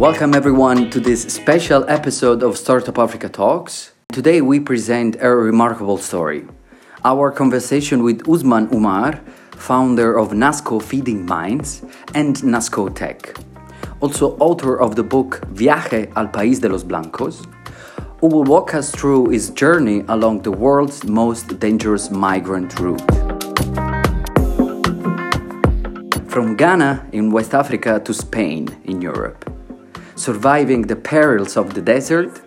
Welcome everyone to this special episode of Startup Africa Talks. Today we present a remarkable story. Our conversation with Ousman Umar, founder of Nasco Feeding Minds and Nasco Tech, also author of the book Viaje al País de los Blancos, who will walk us through his journey along the world's most dangerous migrant route. From Ghana in West Africa to Spain in Europe, surviving the perils of the desert,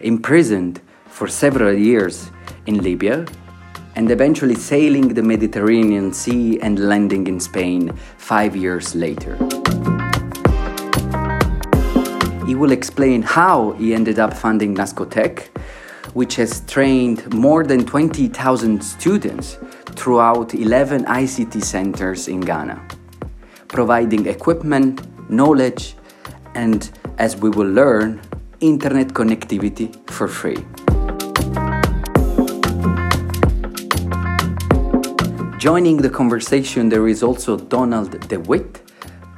imprisoned for several years in Libya, and eventually sailing the Mediterranean Sea and landing in Spain five years later. He will explain how he ended up funding Nascotech, which has trained more than 20,000 students throughout 11 ICT centers in Ghana, providing equipment, knowledge, and, as we will learn, internet connectivity for free. Joining the conversation, there is also Donald De Witte,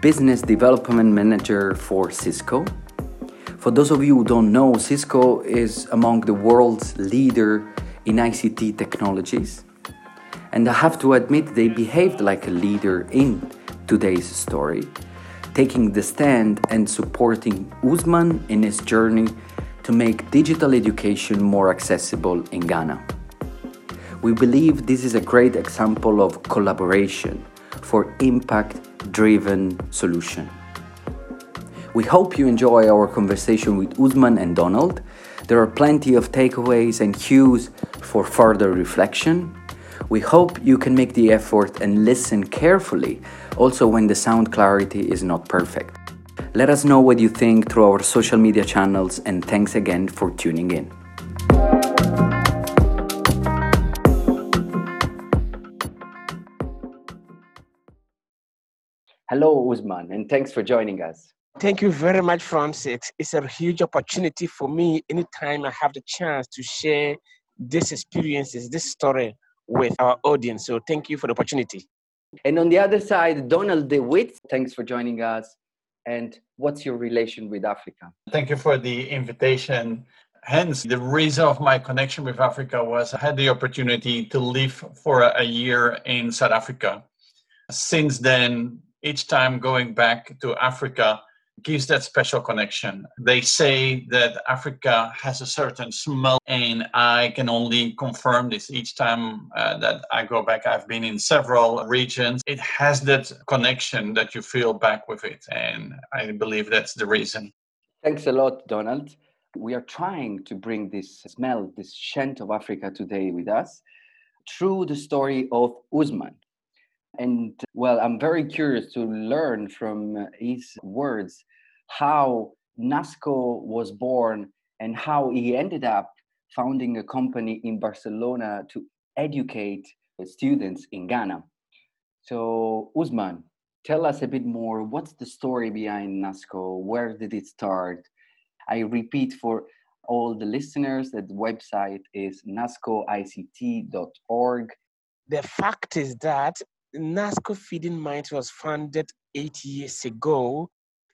Business Development Manager for Cisco. For those of you who don't know, Cisco is among the world's leader in ICT technologies. And I have to admit, they behaved like a leader in today's story, taking the stand and supporting Ousman in his journey to make digital education more accessible in Ghana. We believe this is a great example of collaboration for impact driven solution. We hope you enjoy our conversation with Ousman and Donald. There are plenty of takeaways and cues for further reflection. We hope you can make the effort and listen carefully, also when the sound clarity is not perfect. Let us know what you think through our social media channels, and thanks again for tuning in. Hello, Ousman, and thanks for joining us. Thank you very much, Francis. It's a huge opportunity for me anytime I have the chance to share these experiences, this story with our audience. So thank you for the opportunity. And on the other side, Donald De Witte, thanks for joining us. And what's your relation with Africa? Thank you for the invitation. Hence, the reason of my connection with Africa was I had the opportunity to live for a year in South Africa. Since then, each time going back to Africa gives that special connection. They say that Africa has a certain smell, and I can only confirm this each time uh, that I go back. I've been in several regions. It has that connection that you feel back with it, and I believe that's the reason. Thanks a lot, Donald. We are trying to bring this smell, this scent of Africa today with us through the story of Ousman. And well, I'm very curious to learn from his words how Nasco was born and how he ended up founding a company in Barcelona to educate students in Ghana. So, Ousman, tell us a bit more. What's the story behind Nasco? Where did it start? I repeat for all the listeners that the website is nascoict.org. The fact is that NASCO Feeding Minds was founded eight years ago.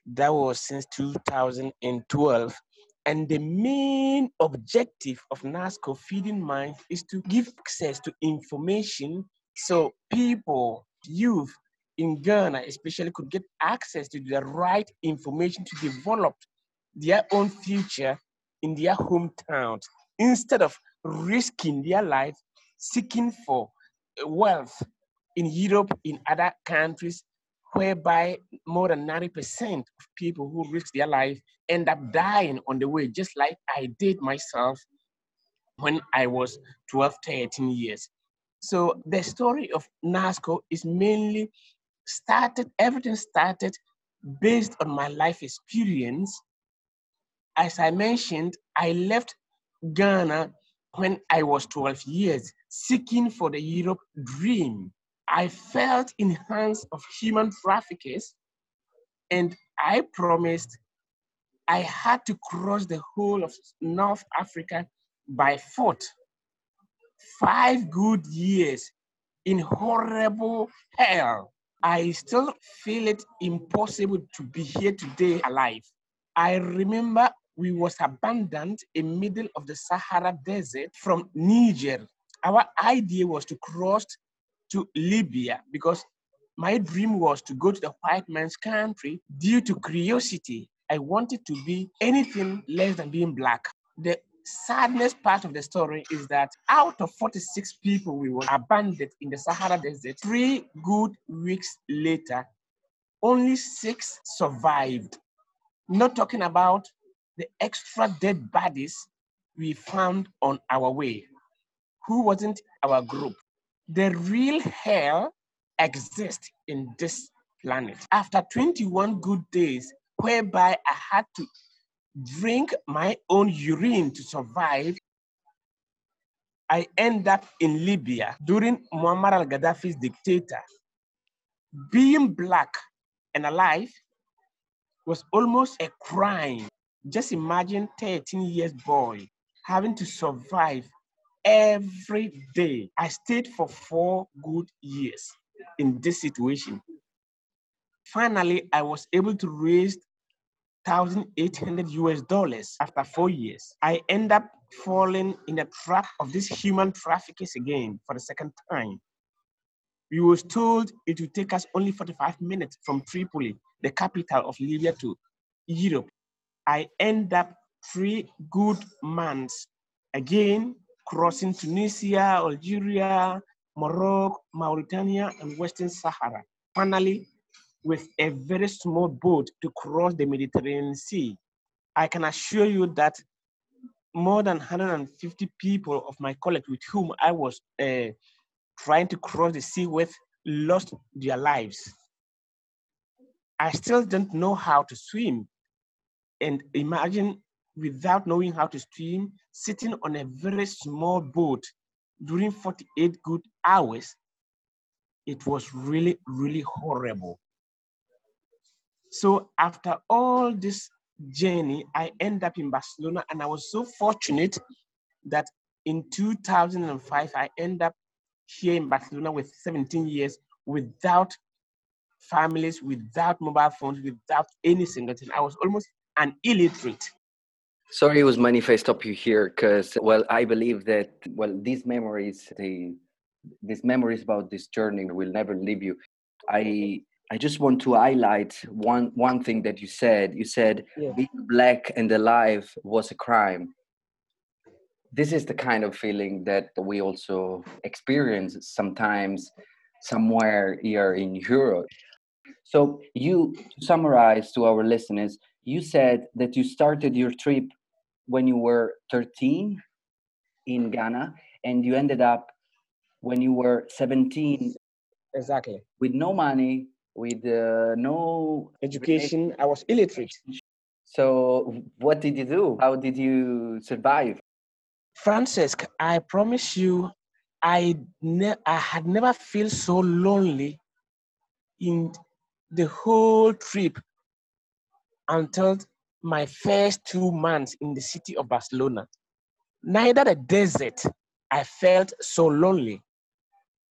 That was since 2012. And the main objective of NASCO Feeding Minds is to give access to information so people, youth in Ghana especially, could get access to the right information to develop their own future in their hometowns instead of risking their life seeking for wealth in Europe, in other countries, whereby more than 90% of people who risk their life end up dying on the way, just like I did myself when I was 12, 13 years. So the story of NASCO is mainly started, everything started based on my life experience. As I mentioned, I left Ghana when I was 12 years, seeking for the Europe dream. I felt in hands of human traffickers, and I promised I had to cross the whole of North Africa by foot. Five good years in horrible hell. I still feel it impossible to be here today alive. I remember we was abandoned in middle of the Sahara Desert from Niger. Our idea was to cross to Libya because my dream was to go to the white man's country due to curiosity. I wanted to be anything less than being black. The sadness part of the story is that out of 46 people we were abandoned in the Sahara Desert, three good weeks later, only six survived. Not talking about the extra dead bodies we found on our way, who wasn't our group. The real hell exists in this planet. After 21 good days, whereby I had to drink my own urine to survive, I end up in Libya during Muammar al-Gaddafi's dictator. Being black and alive was almost a crime. Just imagine 13 years boy having to survive every day. I stayed for four good years in this situation. Finally, I was able to raise 1,800 US dollars after four years. I end up falling in the trap of these human traffickers again for the second time. We was told it would take us only 45 minutes from Tripoli, the capital of Libya, to Europe. I end up three good months again crossing Tunisia, Algeria, Morocco, Mauritania, and Western Sahara. Finally, with a very small boat to cross the Mediterranean Sea. I can assure you that more than 150 people of my college with whom I was uh, trying to cross the sea with lost their lives. I still don't know how to swim. And imagine without knowing how to swim, sitting on a very small boat during 48 good hours, it was really, really horrible. So after all this journey, I end up in Barcelona and I was so fortunate that in 2005, I end up here in Barcelona with 17 years without families, without mobile phones, without any single thing. I was almost an illiterate. Sorry, it was many Manifest stop you here because, well, I believe that, well, these memories, the, these memories about this journey will never leave you. I I just want to highlight one one thing that you said. You said yeah. being black and alive was a crime. This is the kind of feeling that we also experience sometimes somewhere here in Europe. So you to summarize to our listeners, you said that you started your trip when you were 13 in Ghana and you ended up when you were 17 exactly. with no money with uh, no education. i was illiterate. So what did you do? How did you survive? Francesc i promise you i ne- i had never felt so lonely in the whole trip until my first two months in the city of Barcelona. Neither the desert, I felt so lonely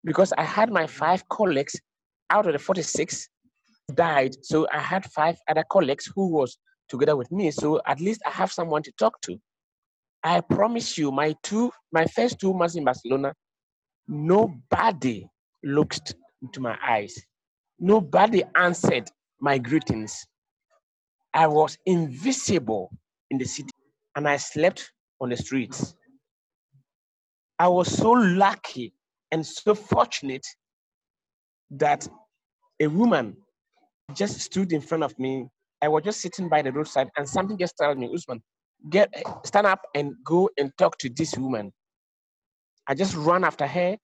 because I had my five colleagues out of the 46 died. So I had five other colleagues who was together with me. So at least I have someone to talk to. I promise you, my two, my first two months in Barcelona, nobody looked into my eyes. Nobody answered my greetings. I was invisible in the city and I slept on the streets. I was so lucky and so fortunate that a woman just stood in front of me. I was just sitting by the roadside and something just told me, Ousman, get stand up and go and talk to this woman. I just ran after her.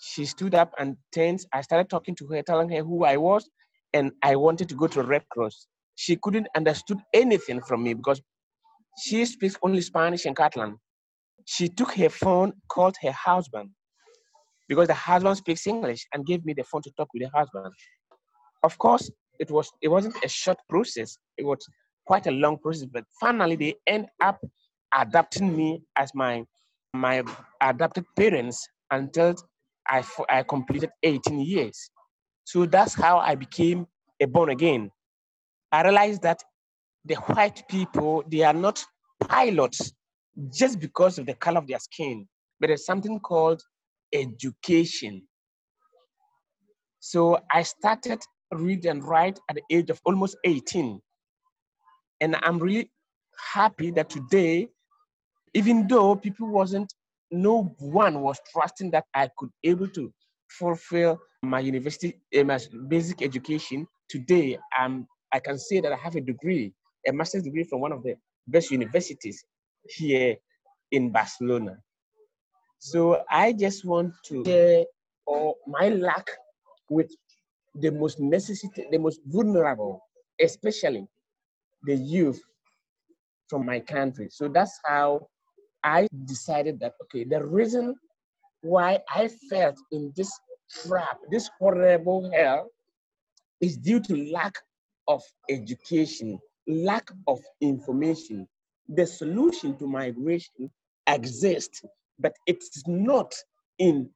She stood up and turned. I started talking to her, telling her who I was, and I wanted to go to Red Cross she couldn't understood anything from me because she speaks only Spanish and Catalan. She took her phone, called her husband because the husband speaks English and gave me the phone to talk with the husband. Of course, it was it wasn't a short process. It was quite a long process, but finally they end up adopting me as my my adopted parents until I, I completed 18 years. So that's how I became a born again. I realized that the white people, they are not pilots just because of the color of their skin, but there's something called education. So I started read and write at the age of almost 18. And I'm really happy that today, even though people wasn't, no one was trusting that I could able to fulfill my university, uh, my basic education. Today, I'm, I can say that I have a degree, a master's degree from one of the best universities here in Barcelona. So I just want to share all my luck with the most necessity, the most vulnerable, especially the youth from my country. So that's how I decided that okay, the reason why I felt in this trap, this horrible hell, is due to lack of education, lack of information. The solution to migration exists, but it's not in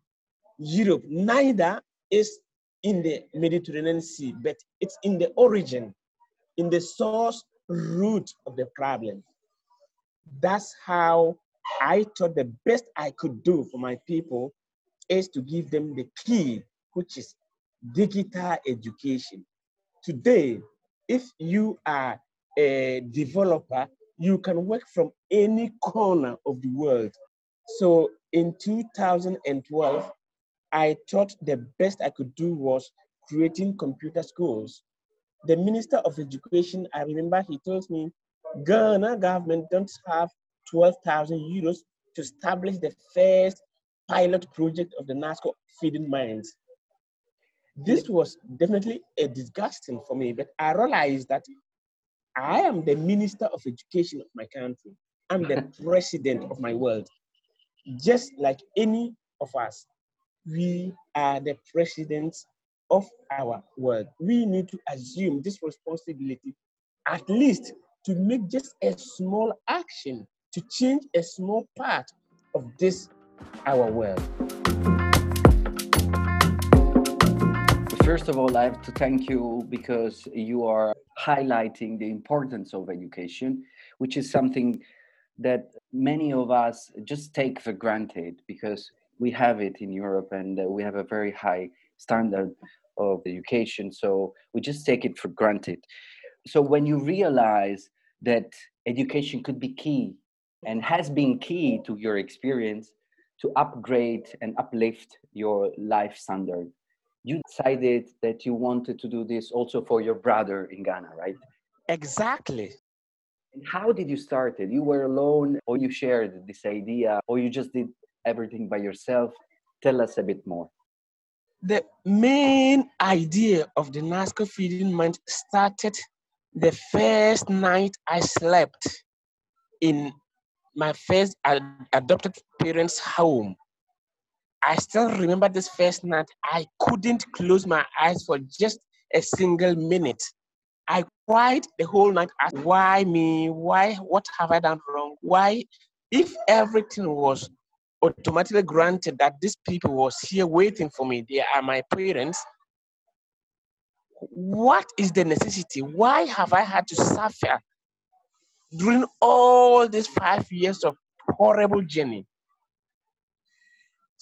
Europe, neither is in the Mediterranean Sea, but it's in the origin, in the source root of the problem. That's how I thought the best I could do for my people is to give them the key, which is digital education. Today, if you are a developer, you can work from any corner of the world. So in 2012, I thought the best I could do was creating computer schools. The Minister of Education, I remember he told me, Ghana government don't have 12,000 euros to establish the first pilot project of the NASCO feeding minds. This was definitely a disgusting for me, but I realized that I am the minister of education of my country. I'm the president of my world. Just like any of us, we are the presidents of our world. We need to assume this responsibility, at least to make just a small action to change a small part of this our world. First of all, I have to thank you because you are highlighting the importance of education, which is something that many of us just take for granted because we have it in Europe and uh, we have a very high standard of education. So we just take it for granted. So when you realize that education could be key and has been key to your experience to upgrade and uplift your life standard, you decided that you wanted to do this also for your brother in Ghana, right? Exactly. And how did you start it? You were alone, or you shared this idea, or you just did everything by yourself. Tell us a bit more. The main idea of the NASCO feeding month started the first night I slept in my first ad- adopted parents' home. I still remember this first night. I couldn't close my eyes for just a single minute. I cried the whole night. Why me? Why? What have I done wrong? Why? If everything was automatically granted that these people was here waiting for me. They are my parents. What is the necessity? Why have I had to suffer during all these five years of horrible journey?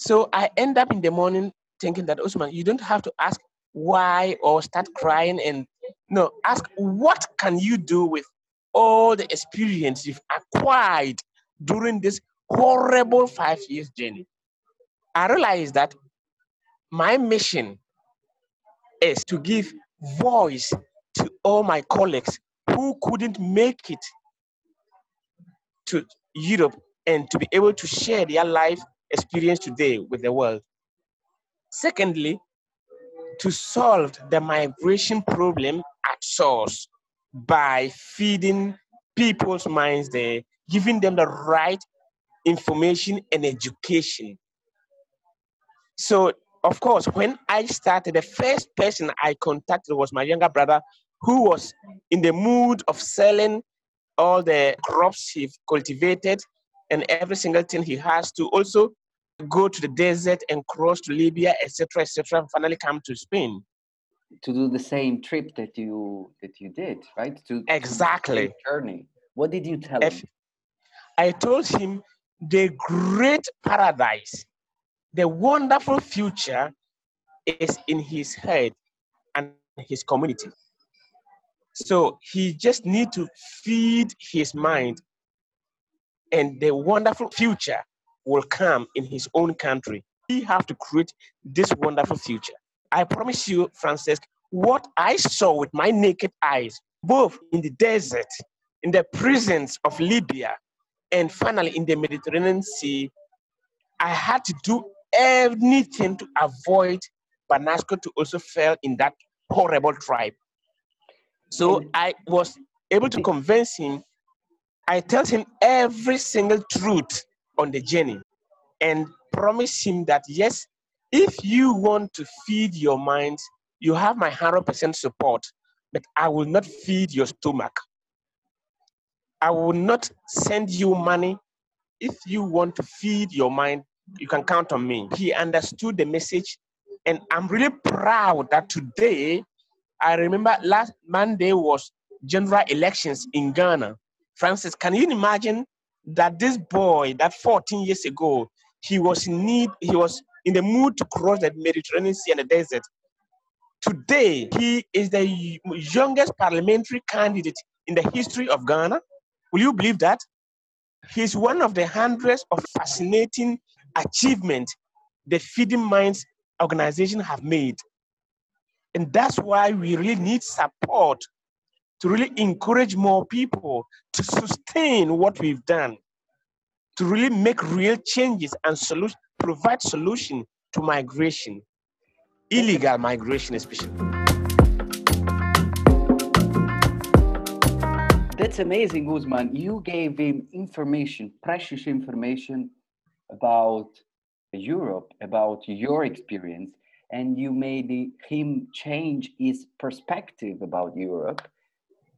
So I end up in the morning thinking that Ousman, you don't have to ask why or start crying and no, ask what can you do with all the experience you've acquired during this horrible five years journey, I realized that my mission is to give voice to all my colleagues who couldn't make it to Europe and to be able to share their life experience today with the world. Secondly, to solve the migration problem at source by feeding people's minds there, giving them the right information and education. So, of course, when I started, the first person I contacted was my younger brother, who was in the mood of selling all the crops he cultivated and every single thing he has to also go to the desert and cross to Libya, etc., etc., and finally come to Spain. to do the same trip that you that you did, right? To exactly to journey. What did you tell if, him? I told him the great paradise, the wonderful future is in his head and his community. So he just need to feed his mind and the wonderful future will come in his own country. He have to create this wonderful future. I promise you, Francesc, what I saw with my naked eyes, both in the desert, in the prisons of Libya, and finally in the Mediterranean Sea, I had to do anything to avoid Banasco to also fail in that horrible tribe. So I was able to convince him. I tell him every single truth on the journey and promise him that yes, if you want to feed your mind, you have my 100% support, but I will not feed your stomach. I will not send you money. If you want to feed your mind, you can count on me. He understood the message, and I'm really proud that today, I remember last Monday was general elections in Ghana. Francis, can you imagine that this boy, that 14 years ago, he was in need, he was in the mood to cross the Mediterranean Sea and the desert. Today, he is the youngest parliamentary candidate in the history of Ghana. Will you believe that? He's one of the hundreds of fascinating achievements the Feeding Minds organization have made. And that's why we really need support to really encourage more people to sustain what we've done, to really make real changes and solution, provide solution to migration, illegal migration especially. That's amazing, Guzman. You gave him information, precious information about Europe, about your experience, and you made him change his perspective about Europe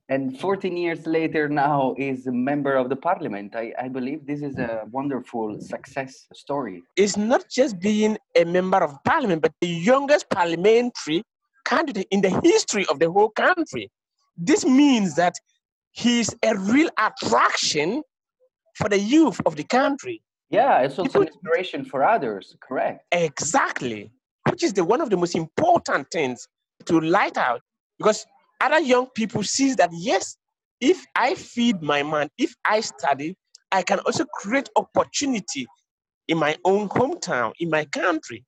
and 14 years later now is a member of the parliament. I, I, believe this is a wonderful success story. It's not just being a member of parliament but the youngest parliamentary candidate in the history of the whole country. This means that he's a real attraction for the youth of the country. Yeah it's also an inspiration for others correct. Exactly. Which is the one of the most important things to light out because other young people sees that yes, if I feed my mind, if I study, I can also create opportunity in my own hometown, in my country.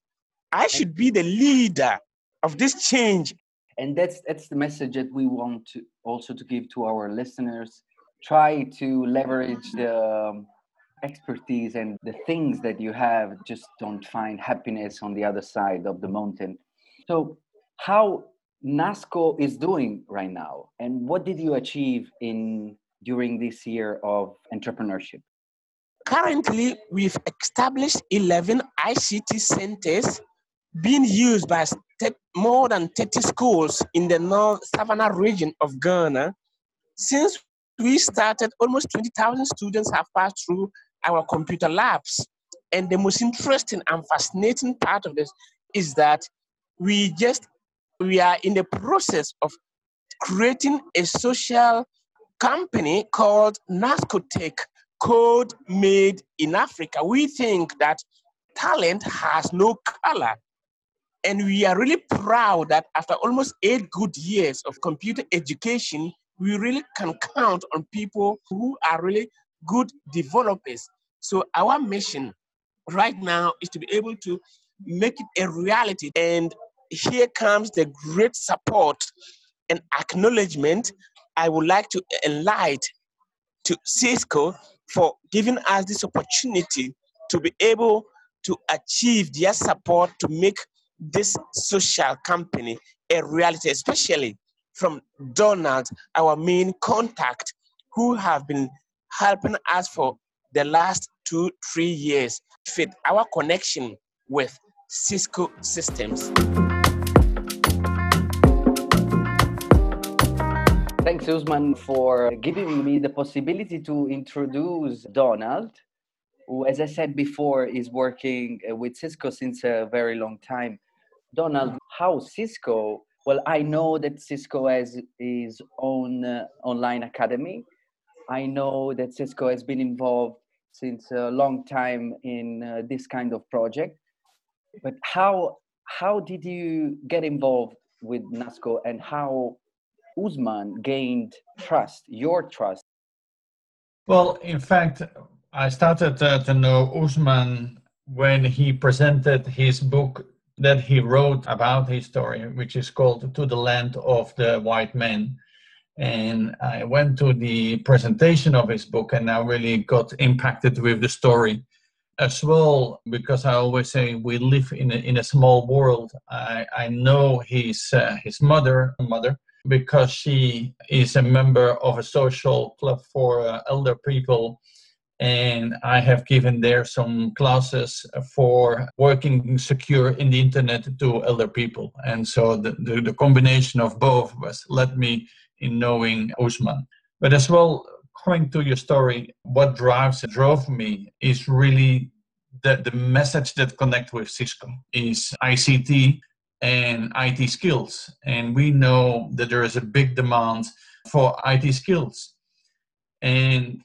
I should be the leader of this change. And that's that's the message that we want to also to give to our listeners. Try to leverage the um, expertise and the things that you have. Just don't find happiness on the other side of the mountain. So, how NASCO is doing right now, and what did you achieve in during this year of entrepreneurship? Currently, we've established 11 ICT centers being used by more than 30 schools in the North Savannah region of Ghana. Since we started, almost 20,000 students have passed through our computer labs. And the most interesting and fascinating part of this is that we just we are in the process of creating a social company called NASCOTech, Code Made in Africa. We think that talent has no color. And we are really proud that after almost eight good years of computer education, we really can count on people who are really good developers. So our mission right now is to be able to make it a reality and here comes the great support and acknowledgement I would like to enlighten to Cisco for giving us this opportunity to be able to achieve their support to make this social company a reality, especially from Donald, our main contact, who have been helping us for the last two, three years, fit our connection with Cisco systems. Thanks, for giving me the possibility to introduce Donald, who, as I said before, is working uh, with Cisco since a very long time. Donald, how Cisco Well, I know that Cisco has his own uh, online academy. I know that Cisco has been involved since a long time in uh, this kind of project. But how how did you get involved with NASCO and how Ousman gained trust, your trust? Well, in fact, I started uh, to know Ousman when he presented his book that he wrote about his story, which is called To the Land of the White Men. And I went to the presentation of his book and I really got impacted with the story as well, because I always say we live in a, in a small world. I, I know his, uh, his mother, mother, because she is a member of a social club for uh, elder people and I have given there some classes for working secure in the internet to elder people. And so the, the, the combination of both was led me in knowing Ousman. But as well, coming to your story, what drives drove me is really the, the message that connect with Cisco is ICT and IT skills. And we know that there is a big demand for IT skills. And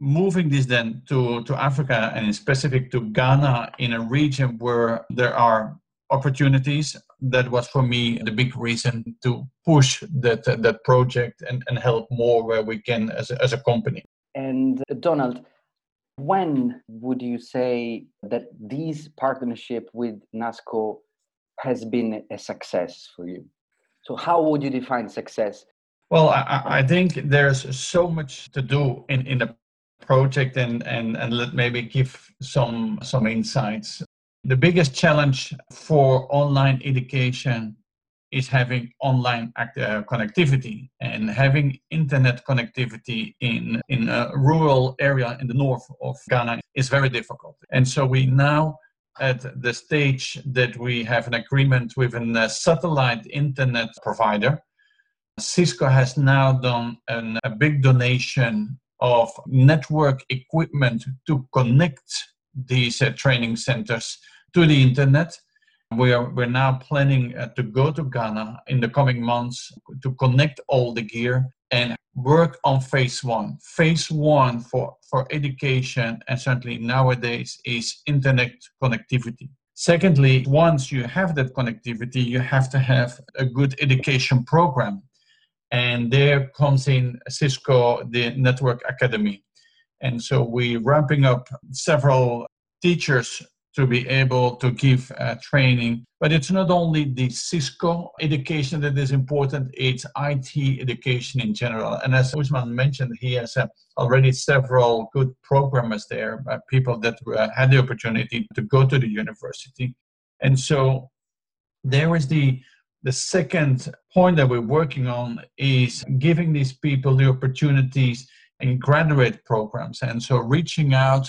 moving this then to, to Africa and in specific to Ghana in a region where there are opportunities, that was for me the big reason to push that, that project and, and help more where we can as a, as a company. And uh, Donald, when would you say that this partnership with NASCO has been a success for you? So, how would you define success? Well, I, I think there's so much to do in, in the project and, and, and let maybe give some, some insights. The biggest challenge for online education is having online act, uh, connectivity and having internet connectivity in, in a rural area in the north of Ghana is very difficult. And so we now at the stage that we have an agreement with a uh, satellite internet provider. Cisco has now done an, a big donation of network equipment to connect these uh, training centers to the internet. We are we're now planning uh, to go to Ghana in the coming months to connect all the gear and work on phase one. Phase one for, for education and certainly nowadays is internet connectivity. Secondly, once you have that connectivity, you have to have a good education program and there comes in Cisco, the Network Academy. And so we're ramping up several teachers to be able to give uh, training. But it's not only the Cisco education that is important, it's IT education in general. And as Ousman mentioned, he has uh, already several good programmers there, uh, people that uh, had the opportunity to go to the university. And so there is the the second point that we're working on is giving these people the opportunities in graduate programs. And so reaching out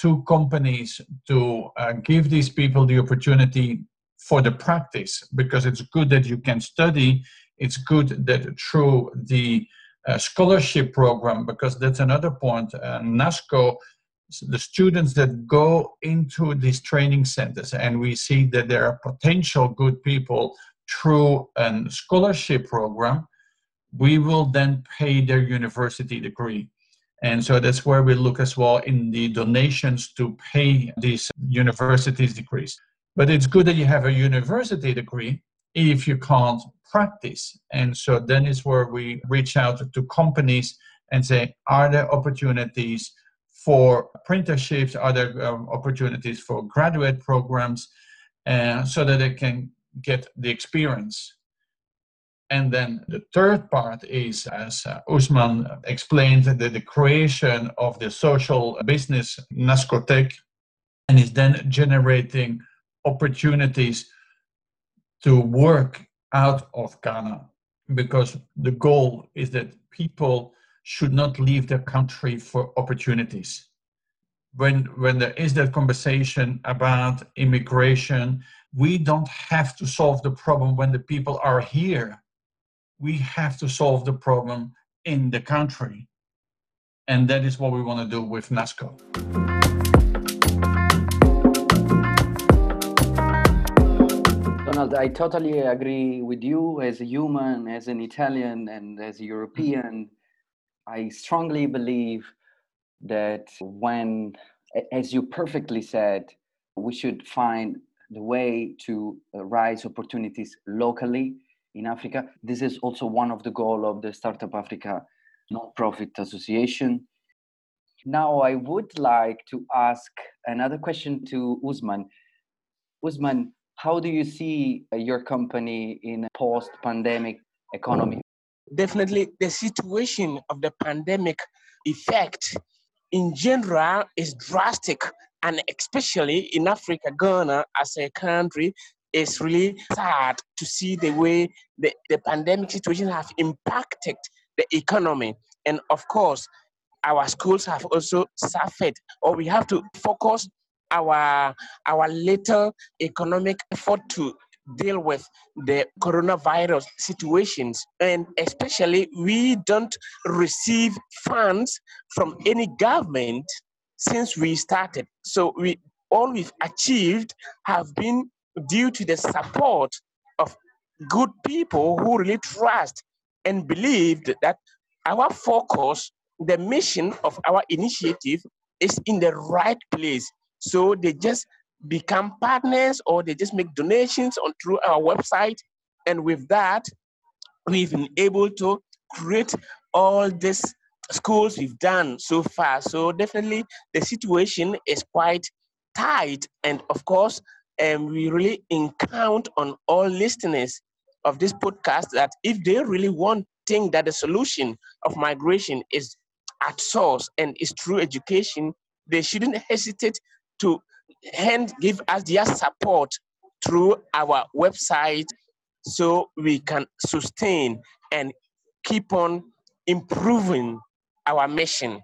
to companies to uh, give these people the opportunity for the practice because it's good that you can study. It's good that through the uh, scholarship program, because that's another point, uh, NASCO the students that go into these training centers and we see that there are potential good people through a scholarship program, we will then pay their university degree. And so that's where we look as well in the donations to pay these universities degrees. But it's good that you have a university degree if you can't practice. And so then is where we reach out to companies and say, are there opportunities for apprenticeships? Are there um, opportunities for graduate programs? Uh, so that they can get the experience. And then the third part is, as uh, Ousman explained, the, the creation of the social business Nascotech and is then generating opportunities to work out of Ghana because the goal is that people should not leave their country for opportunities. When, when there is that conversation about immigration we don't have to solve the problem when the people are here. We have to solve the problem in the country. And that is what we want to do with NASCO. Donald, I totally agree with you as a human, as an Italian, and as a European. I strongly believe that when, as you perfectly said, we should find the way to uh, rise opportunities locally in Africa. This is also one of the goal of the Startup Africa Nonprofit Association. Now, I would like to ask another question to Ousman. Ousman, how do you see uh, your company in a post-pandemic economy? Definitely, the situation of the pandemic effect in general is drastic and especially in Africa, Ghana as a country is really sad to see the way the, the pandemic situation have impacted the economy. And of course, our schools have also suffered, or we have to focus our our little economic effort to deal with the coronavirus situations and especially we don't receive funds from any government since we started so we all we've achieved have been due to the support of good people who really trust and believed that our focus the mission of our initiative is in the right place so they just become partners or they just make donations on through our website. And with that, we've been able to create all these schools we've done so far. So definitely the situation is quite tight. And of course, um, we really count on all listeners of this podcast that if they really want think that the solution of migration is at source and is through education, they shouldn't hesitate to hand give us their support through our website so we can sustain and keep on improving our mission.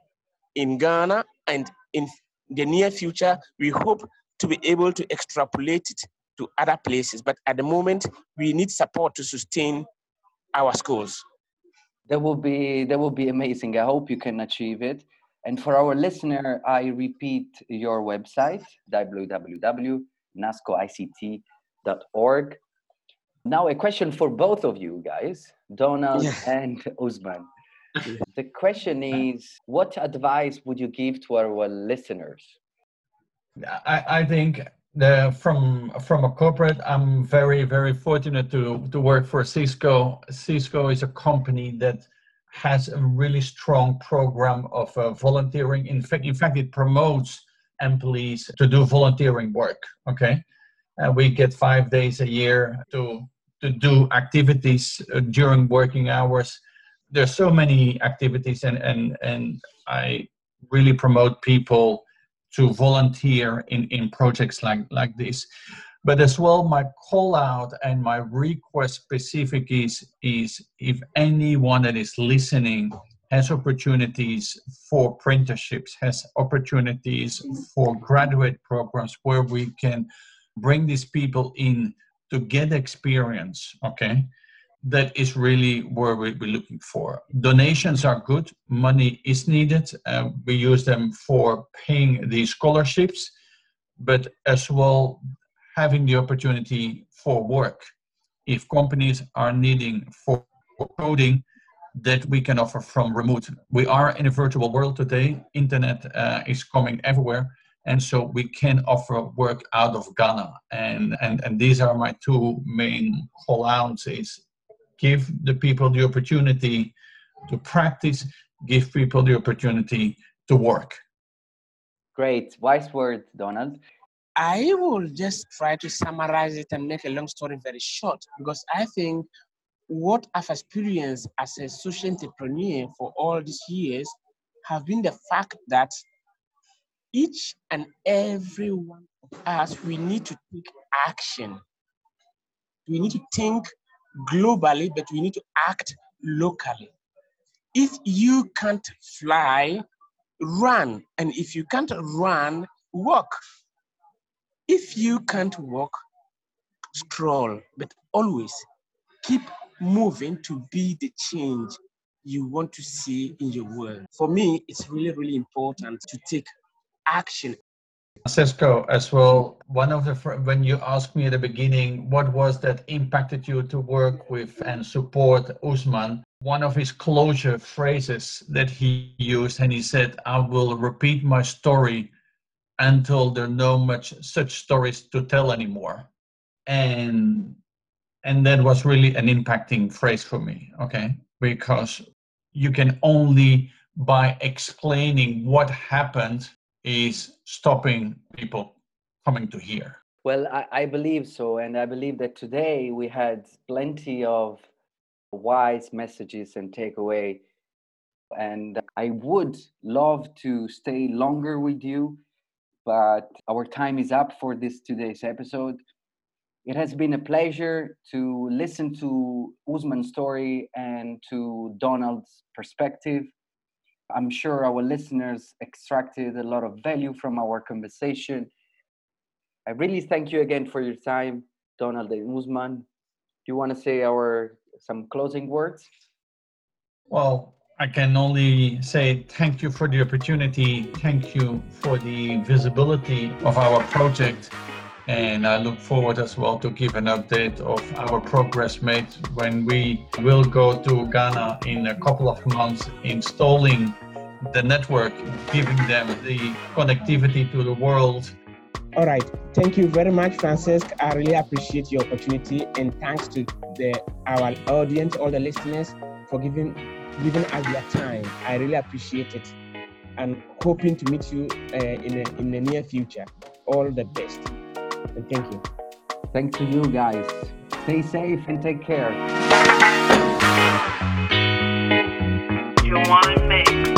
In Ghana and in the near future we hope to be able to extrapolate it to other places but at the moment we need support to sustain our schools that will be that will be amazing i hope you can achieve it and for our listener, I repeat your website, www.nascoict.org. Now, a question for both of you guys, Donald yeah. and Ousman. the question is what advice would you give to our listeners? I, I think the, from from a corporate, I'm very very fortunate to to work for Cisco. Cisco is a company that has a really strong program of uh, volunteering. In fact, in fact, it promotes employees to do volunteering work. Okay, and we get five days a year to to do activities uh, during working hours. There's so many activities, and and and I really promote people to volunteer in in projects like like this. But as well my call out and my request specific is is if anyone that is listening has opportunities for apprenticeships has opportunities for graduate programs where we can bring these people in to get experience okay that is really where we're looking for donations are good money is needed uh, we use them for paying these scholarships but as well having the opportunity for work. If companies are needing for coding, that we can offer from remote. We are in a virtual world today. Internet uh, is coming everywhere, and so we can offer work out of Ghana. And and and these are my two main call outs: is give the people the opportunity to practice, give people the opportunity to work. Great, wise word, Donald. I will just try to summarize it and make a long story very short because I think what I've experienced as a social entrepreneur for all these years have been the fact that each and every one of us, we need to take action. We need to think globally, but we need to act locally. If you can't fly, run. And if you can't run, walk. If you can't walk, stroll. but always keep moving to be the change you want to see in your world. For me, it's really, really important to take action Cisco as well. One of the when you asked me at the beginning what was that impacted you to work with and support Ousman, one of his closure phrases that he used, and he said, "I will repeat my story until there are no much such stories to tell anymore," and and that was really an impacting phrase for me. Okay, because you can only by explaining what happened is stopping people coming to here? Well, I, I, believe so. And I believe that today we had plenty of wise messages and takeaway. And I would love to stay longer with you, but our time is up for this today's episode. It has been a pleasure to listen to Ousman's story and to Donald's perspective. I'm sure our listeners extracted a lot of value from our conversation. I really thank you again for your time, Donald and Ousman. Do you want to say our some closing words? Well, I can only say thank you for the opportunity. Thank you for the visibility of our project. And I look forward as well to give an update of our progress made when we will go to Ghana in a couple of months installing the network, giving them the connectivity to the world. All right. Thank you very much, Francisc. I really appreciate your opportunity and thanks to the our audience, all the listeners, for giving giving us their time. I really appreciate it and hoping to meet you uh, in, in the near future. All the best. And thank you. Thanks to you guys. Stay safe and take care. You want to make